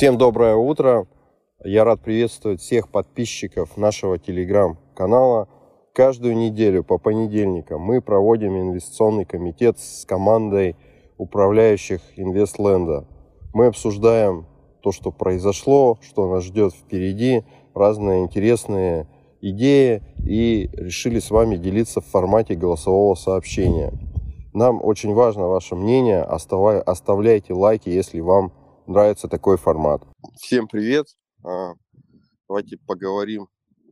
Всем доброе утро. Я рад приветствовать всех подписчиков нашего телеграм-канала. Каждую неделю по понедельникам мы проводим инвестиционный комитет с командой управляющих Инвестленда. Мы обсуждаем то, что произошло, что нас ждет впереди, разные интересные идеи и решили с вами делиться в формате голосового сообщения. Нам очень важно ваше мнение, оставляйте лайки, если вам нравится такой формат. Всем привет! А, давайте поговорим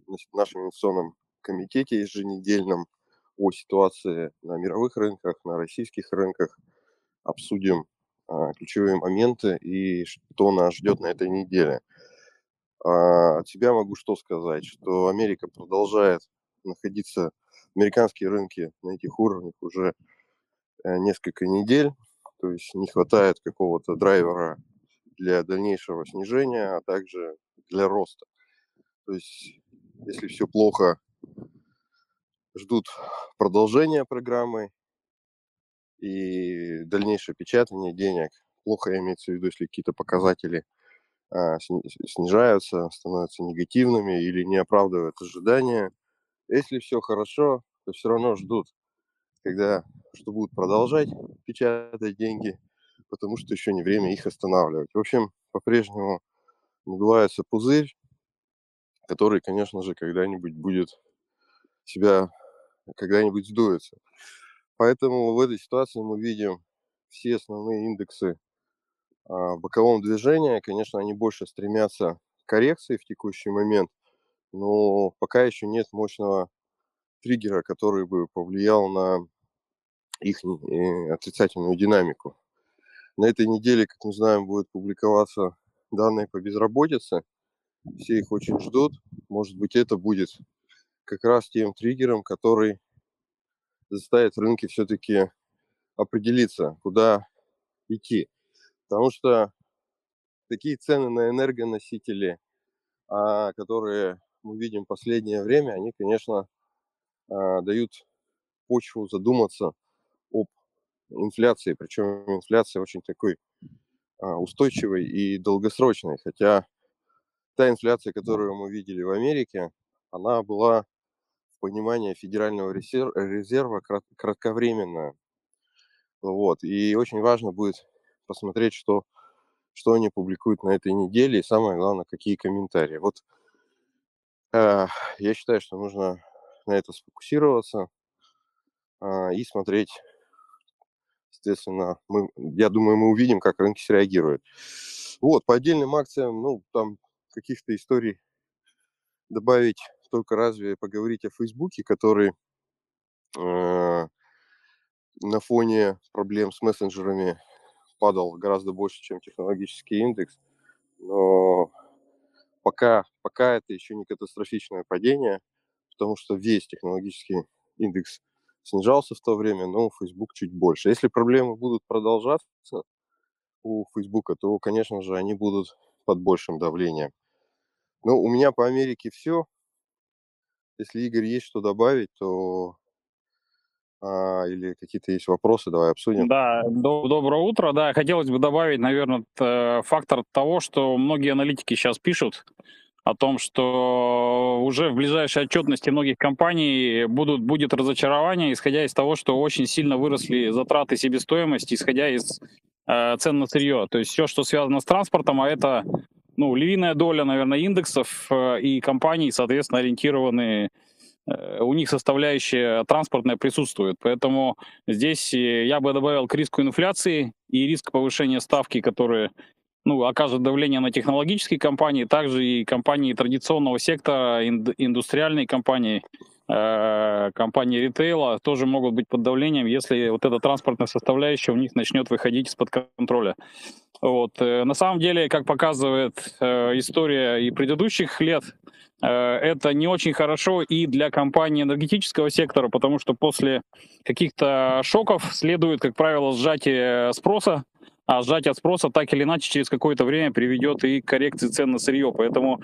в нашем инвестиционном комитете еженедельном о ситуации на мировых рынках, на российских рынках. Обсудим а, ключевые моменты и что нас ждет на этой неделе. А, от себя могу что сказать, что Америка продолжает находиться, американские рынки на этих уровнях уже э, несколько недель, то есть не хватает какого-то драйвера для дальнейшего снижения, а также для роста. То есть, если все плохо, ждут продолжения программы и дальнейшее печатание денег. Плохо имеется в виду, если какие-то показатели а, снижаются, становятся негативными или не оправдывают ожидания. Если все хорошо, то все равно ждут, когда что будут продолжать печатать деньги, потому что еще не время их останавливать. В общем, по-прежнему надувается пузырь, который, конечно же, когда-нибудь будет себя, когда-нибудь сдуется. Поэтому в этой ситуации мы видим все основные индексы а, боковом движении. Конечно, они больше стремятся к коррекции в текущий момент, но пока еще нет мощного триггера, который бы повлиял на их э, отрицательную динамику. На этой неделе, как мы знаем, будет публиковаться данные по безработице. Все их очень ждут. Может быть, это будет как раз тем триггером, который заставит рынки все-таки определиться, куда идти. Потому что такие цены на энергоносители, а, которые мы видим в последнее время, они, конечно, а, дают почву задуматься об инфляции, причем инфляция очень такой а, устойчивой и долгосрочной, хотя та инфляция, которую мы видели в Америке, она была в понимании Федерального резерва кратковременная. Вот. И очень важно будет посмотреть, что, что они публикуют на этой неделе, и самое главное, какие комментарии. Вот э, я считаю, что нужно на это сфокусироваться э, и смотреть Соответственно, мы, я думаю, мы увидим, как рынки среагируют. Вот, по отдельным акциям, ну, там каких-то историй добавить только разве поговорить о Фейсбуке, который э, на фоне проблем с мессенджерами падал гораздо больше, чем технологический индекс. Но пока, пока это еще не катастрофичное падение, потому что весь технологический индекс снижался в то время, но Facebook чуть больше. Если проблемы будут продолжаться у Facebook, то, конечно же, они будут под большим давлением. Ну, у меня по Америке все. Если, Игорь, есть что добавить, то а, или какие-то есть вопросы, давай обсудим. Да, до, доброе утро. Да, хотелось бы добавить, наверное, фактор того, что многие аналитики сейчас пишут, о том, что уже в ближайшей отчетности многих компаний будут, будет разочарование, исходя из того, что очень сильно выросли затраты себестоимости, исходя из э, цен на сырье. То есть все, что связано с транспортом, а это ну, львиная доля, наверное, индексов э, и компаний, соответственно, ориентированы э, у них составляющая транспортная присутствует. Поэтому здесь э, я бы добавил к риску инфляции и риск повышения ставки, которые ну, окажет давление на технологические компании, также и компании традиционного сектора, индустриальные компании, э, компании ритейла тоже могут быть под давлением, если вот эта транспортная составляющая у них начнет выходить из-под контроля. Вот. Э, на самом деле, как показывает э, история и предыдущих лет, это не очень хорошо и для компании энергетического сектора, потому что после каких-то шоков следует, как правило, сжатие спроса, а сжатие спроса так или иначе через какое-то время приведет и к коррекции цен на сырье. Поэтому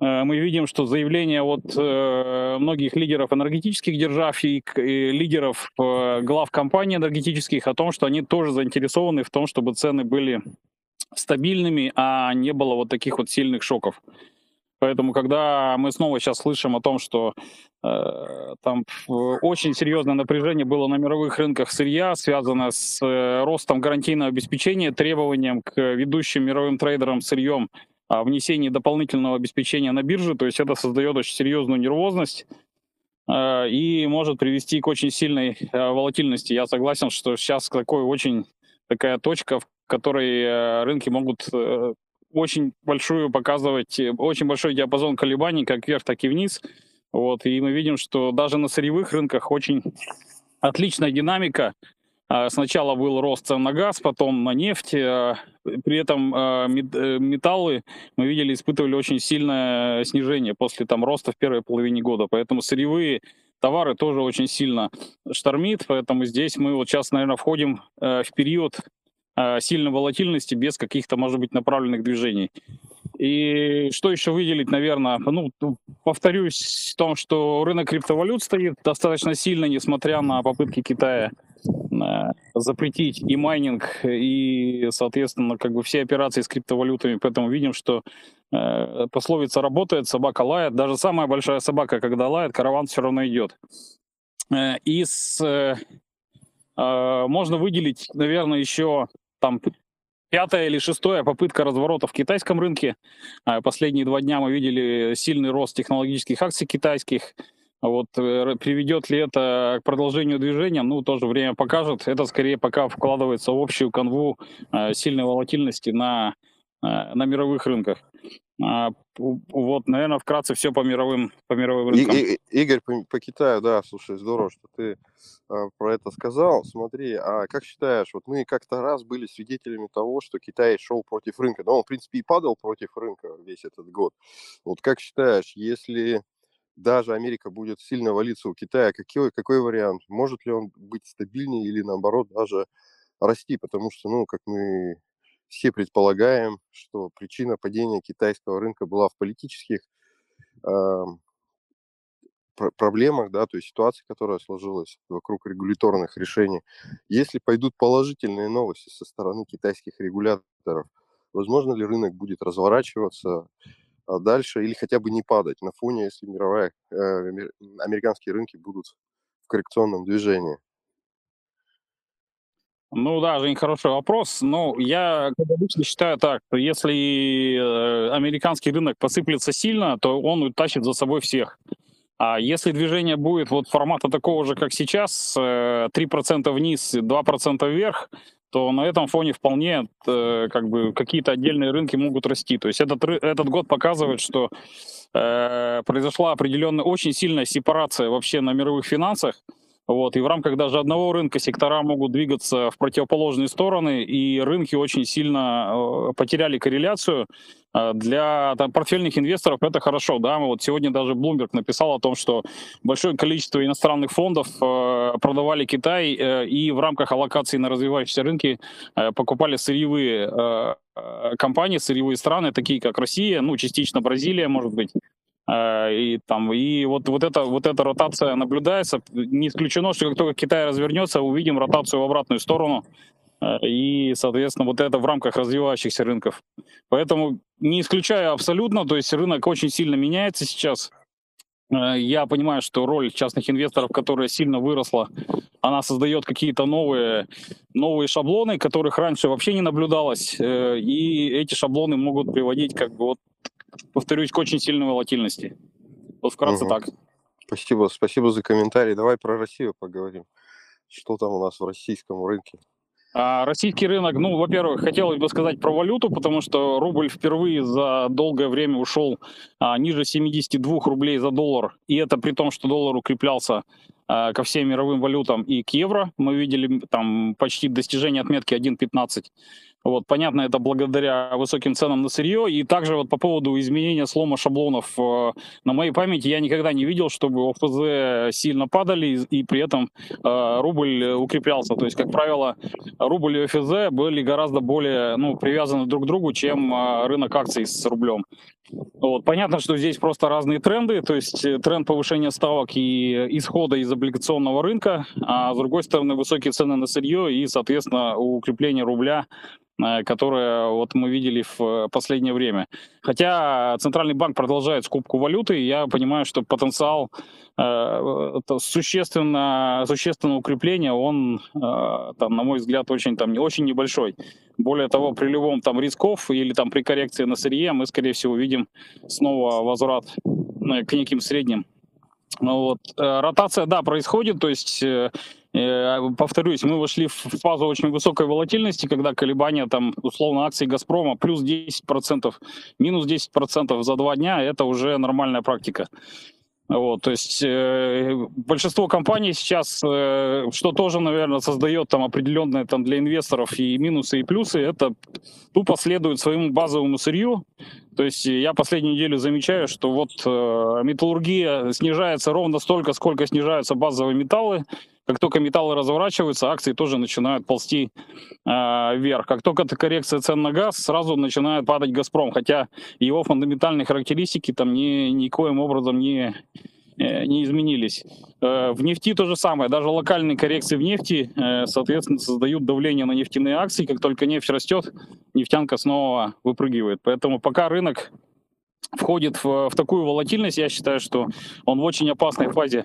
э, мы видим, что заявления от э, многих лидеров энергетических держав и, лидеров э, глав компаний энергетических о том, что они тоже заинтересованы в том, чтобы цены были стабильными, а не было вот таких вот сильных шоков. Поэтому, когда мы снова сейчас слышим о том, что э, там очень серьезное напряжение было на мировых рынках сырья, связанное с э, ростом гарантийного обеспечения, требованием к ведущим мировым трейдерам сырьем о внесении дополнительного обеспечения на биржу, то есть это создает очень серьезную нервозность э, и может привести к очень сильной э, волатильности. Я согласен, что сейчас такой очень такая точка, в которой э, рынки могут э, очень большую показывать, э, очень большой диапазон колебаний, как вверх, так и вниз. Вот, и мы видим, что даже на сырьевых рынках очень отличная динамика. А, сначала был рост цен на газ, потом на нефть. А, при этом а, э, металлы, мы видели, испытывали очень сильное снижение после там, роста в первой половине года. Поэтому сырьевые товары тоже очень сильно штормит. Поэтому здесь мы вот сейчас, наверное, входим э, в период сильной волатильности без каких-то, может быть, направленных движений. И что еще выделить, наверное, ну, повторюсь в том, что рынок криптовалют стоит достаточно сильно, несмотря на попытки Китая э, запретить и майнинг, и, соответственно, как бы все операции с криптовалютами. Поэтому видим, что э, пословица работает, собака лает. Даже самая большая собака, когда лает, караван все равно идет. Э, из э, э, можно выделить, наверное, еще там пятая или шестая попытка разворота в китайском рынке. А, последние два дня мы видели сильный рост технологических акций китайских. Вот э, приведет ли это к продолжению движения, ну, тоже время покажет. Это скорее пока вкладывается в общую канву э, сильной волатильности на, на мировых рынках. А, вот, наверное, вкратце все по мировым, по мировым рынкам. И, и, Игорь, по, по Китаю, да, слушай, здорово, что ты а, про это сказал. Смотри, а как считаешь, вот мы как-то раз были свидетелями того, что Китай шел против рынка, но он, в принципе, и падал против рынка весь этот год. Вот как считаешь, если даже Америка будет сильно валиться у Китая, какой, какой вариант? Может ли он быть стабильнее или, наоборот, даже расти? Потому что, ну, как мы все предполагаем, что причина падения китайского рынка была в политических э, проблемах, да, то есть ситуации, которая сложилась вокруг регуляторных решений. Если пойдут положительные новости со стороны китайских регуляторов, возможно ли рынок будет разворачиваться а дальше или хотя бы не падать на фоне, если мировая, э, американские рынки будут в коррекционном движении? Ну да, Жень, хороший вопрос. Но я, как обычно, считаю так, что если э, американский рынок посыплется сильно, то он утащит за собой всех. А если движение будет вот формата такого же, как сейчас, 3% э, вниз, 2% вверх, то на этом фоне вполне э, как бы какие-то отдельные рынки могут расти. То есть этот, этот год показывает, что э, произошла определенная очень сильная сепарация вообще на мировых финансах. Вот, и в рамках даже одного рынка сектора могут двигаться в противоположные стороны, и рынки очень сильно э, потеряли корреляцию. Э, для там, портфельных инвесторов это хорошо. Да? Вот сегодня даже Bloomberg написал о том, что большое количество иностранных фондов э, продавали Китай и в рамках аллокации на развивающиеся рынки покупали сырьевые компании, сырьевые страны, такие как Россия, ну, частично Бразилия, может быть, и там и вот вот эта вот эта ротация наблюдается. Не исключено, что как только Китай развернется, увидим ротацию в обратную сторону. Э, и, соответственно, вот это в рамках развивающихся рынков. Поэтому не исключаю абсолютно, то есть рынок очень сильно меняется сейчас. Э, я понимаю, что роль частных инвесторов, которая сильно выросла, она создает какие-то новые, новые шаблоны, которых раньше вообще не наблюдалось. И эти шаблоны могут приводить как бы вот повторюсь, к очень сильной волатильности. Вот вкратце угу. так. Спасибо, спасибо за комментарий. Давай про Россию поговорим. Что там у нас в российском рынке? А российский рынок, ну, во-первых, хотелось бы сказать про валюту, потому что рубль впервые за долгое время ушел а, ниже 72 рублей за доллар. И это при том, что доллар укреплялся а, ко всем мировым валютам и к евро. Мы видели там почти достижение отметки 1.15. Вот, понятно, это благодаря высоким ценам на сырье. И также вот по поводу изменения слома шаблонов. Э, на моей памяти я никогда не видел, чтобы ОФЗ сильно падали и, при этом э, рубль укреплялся. То есть, как правило, рубль и ОФЗ были гораздо более ну, привязаны друг к другу, чем э, рынок акций с рублем. Вот. Понятно, что здесь просто разные тренды, то есть тренд повышения ставок и исхода из облигационного рынка, а с другой стороны высокие цены на сырье и, соответственно, укрепление рубля которое вот мы видели в э, последнее время. Хотя Центральный банк продолжает скупку валюты, я понимаю, что потенциал э, существенно, существенного укрепления, он, э, там, на мой взгляд, очень, там, не очень небольшой. Более того, при любом там рисков или там при коррекции на сырье мы, скорее всего, увидим снова возврат э, к неким средним. Ну вот. Ротация, да, происходит, то есть Э, повторюсь, мы вошли в фазу очень высокой волатильности, когда колебания там условно акций Газпрома плюс 10%, минус 10% за два дня, это уже нормальная практика. Вот, то есть э, большинство компаний сейчас, э, что тоже, наверное, создает там определенные там для инвесторов и минусы, и плюсы, это тупо следует своему базовому сырью. То есть я последнюю неделю замечаю, что вот э, металлургия снижается ровно столько, сколько снижаются базовые металлы. Как только металлы разворачиваются, акции тоже начинают ползти э, вверх. Как только это коррекция цен на газ, сразу начинает падать Газпром, хотя его фундаментальные характеристики там ни, никоим образом не, э, не изменились. Э, в нефти то же самое. Даже локальные коррекции в нефти, э, соответственно, создают давление на нефтяные акции. Как только нефть растет, нефтянка снова выпрыгивает. Поэтому пока рынок входит в, в такую волатильность, я считаю, что он в очень опасной фазе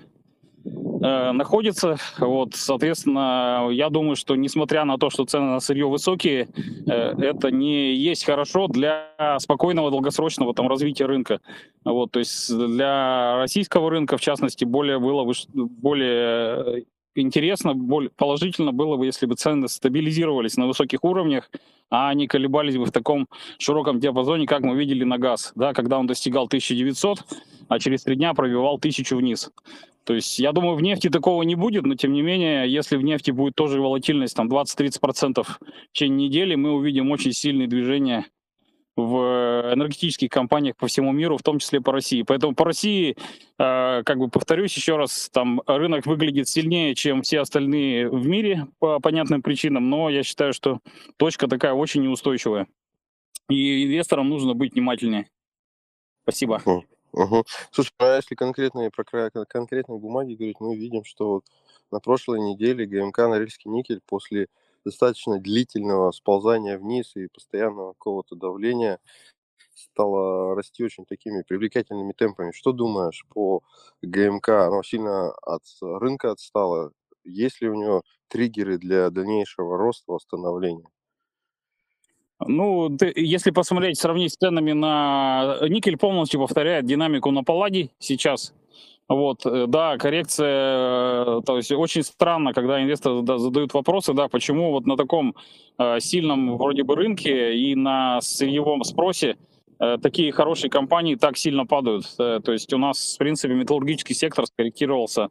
Э, находится. Вот, соответственно, я думаю, что несмотря на то, что цены на сырье высокие, э, это не есть хорошо для спокойного долгосрочного там развития рынка. Вот, то есть для российского рынка, в частности, более было бы более интересно, более положительно было бы, если бы цены стабилизировались на высоких уровнях, а не колебались бы в таком широком диапазоне, как мы видели на газ, да, когда он достигал 1900, а через три дня пробивал 1000 вниз. То есть, я думаю, в нефти такого не будет, но тем не менее, если в нефти будет тоже волатильность там 20-30% в течение недели, мы увидим очень сильные движения в энергетических компаниях по всему миру, в том числе по России. Поэтому по России, э, как бы повторюсь еще раз, там рынок выглядит сильнее, чем все остальные в мире по понятным причинам, но я считаю, что точка такая очень неустойчивая. И инвесторам нужно быть внимательнее. Спасибо. Угу. Слушай, а если конкретные, про конкретные бумаги говорить, мы видим, что вот на прошлой неделе ГМК Норильский никель после достаточно длительного сползания вниз и постоянного какого-то давления стало расти очень такими привлекательными темпами. Что думаешь по ГМК? Оно сильно от рынка отстало? Есть ли у него триггеры для дальнейшего роста, восстановления? Ну, ты, если посмотреть, сравнить с ценами на никель, полностью повторяет динамику на палладе сейчас. Вот, э, да, коррекция, э, то есть очень странно, когда инвесторы да, задают вопросы, да, почему вот на таком э, сильном вроде бы рынке и на сырьевом спросе э, такие хорошие компании так сильно падают. Э, то есть у нас, в принципе, металлургический сектор скорректировался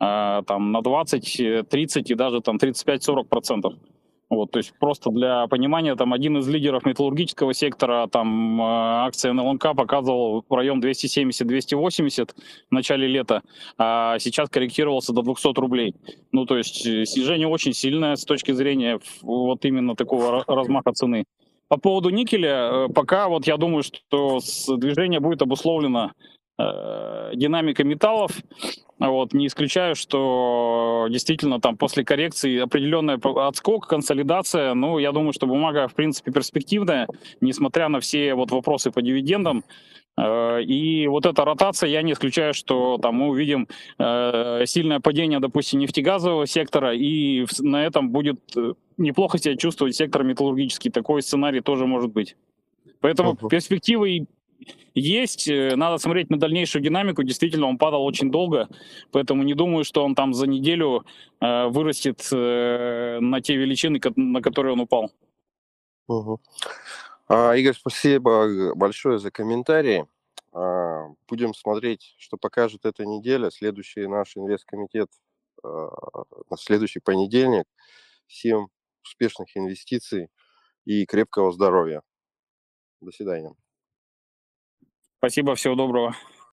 э, там на 20, 30 и даже там 35-40 процентов. Вот, то есть просто для понимания, там один из лидеров металлургического сектора, там э, акция НЛНК показывал район 270-280 в начале лета, а сейчас корректировался до 200 рублей. Ну, то есть э, снижение очень сильное с точки зрения вот именно такого размаха цены. По поводу никеля, э, пока вот я думаю, что движение будет обусловлено э, динамикой металлов. Вот, не исключаю, что действительно там после коррекции определенная отскок, консолидация. Ну, я думаю, что бумага, в принципе, перспективная, несмотря на все вот вопросы по дивидендам. Э, и вот эта ротация, я не исключаю, что там мы увидим э, сильное падение, допустим, нефтегазового сектора, и на этом будет э, неплохо себя чувствовать сектор металлургический. Такой сценарий тоже может быть. Поэтому перспективы есть. Э, надо смотреть на дальнейшую динамику. Действительно, он падал очень долго, поэтому не думаю, что он там за неделю э, вырастет э, на те величины, на которые он упал. Угу. А, Игорь, спасибо большое за комментарии. А, будем смотреть, что покажет эта неделя. Следующий наш инвесткомитет а, на следующий понедельник. Всем успешных инвестиций и крепкого здоровья. До свидания. Спасибо, всего доброго.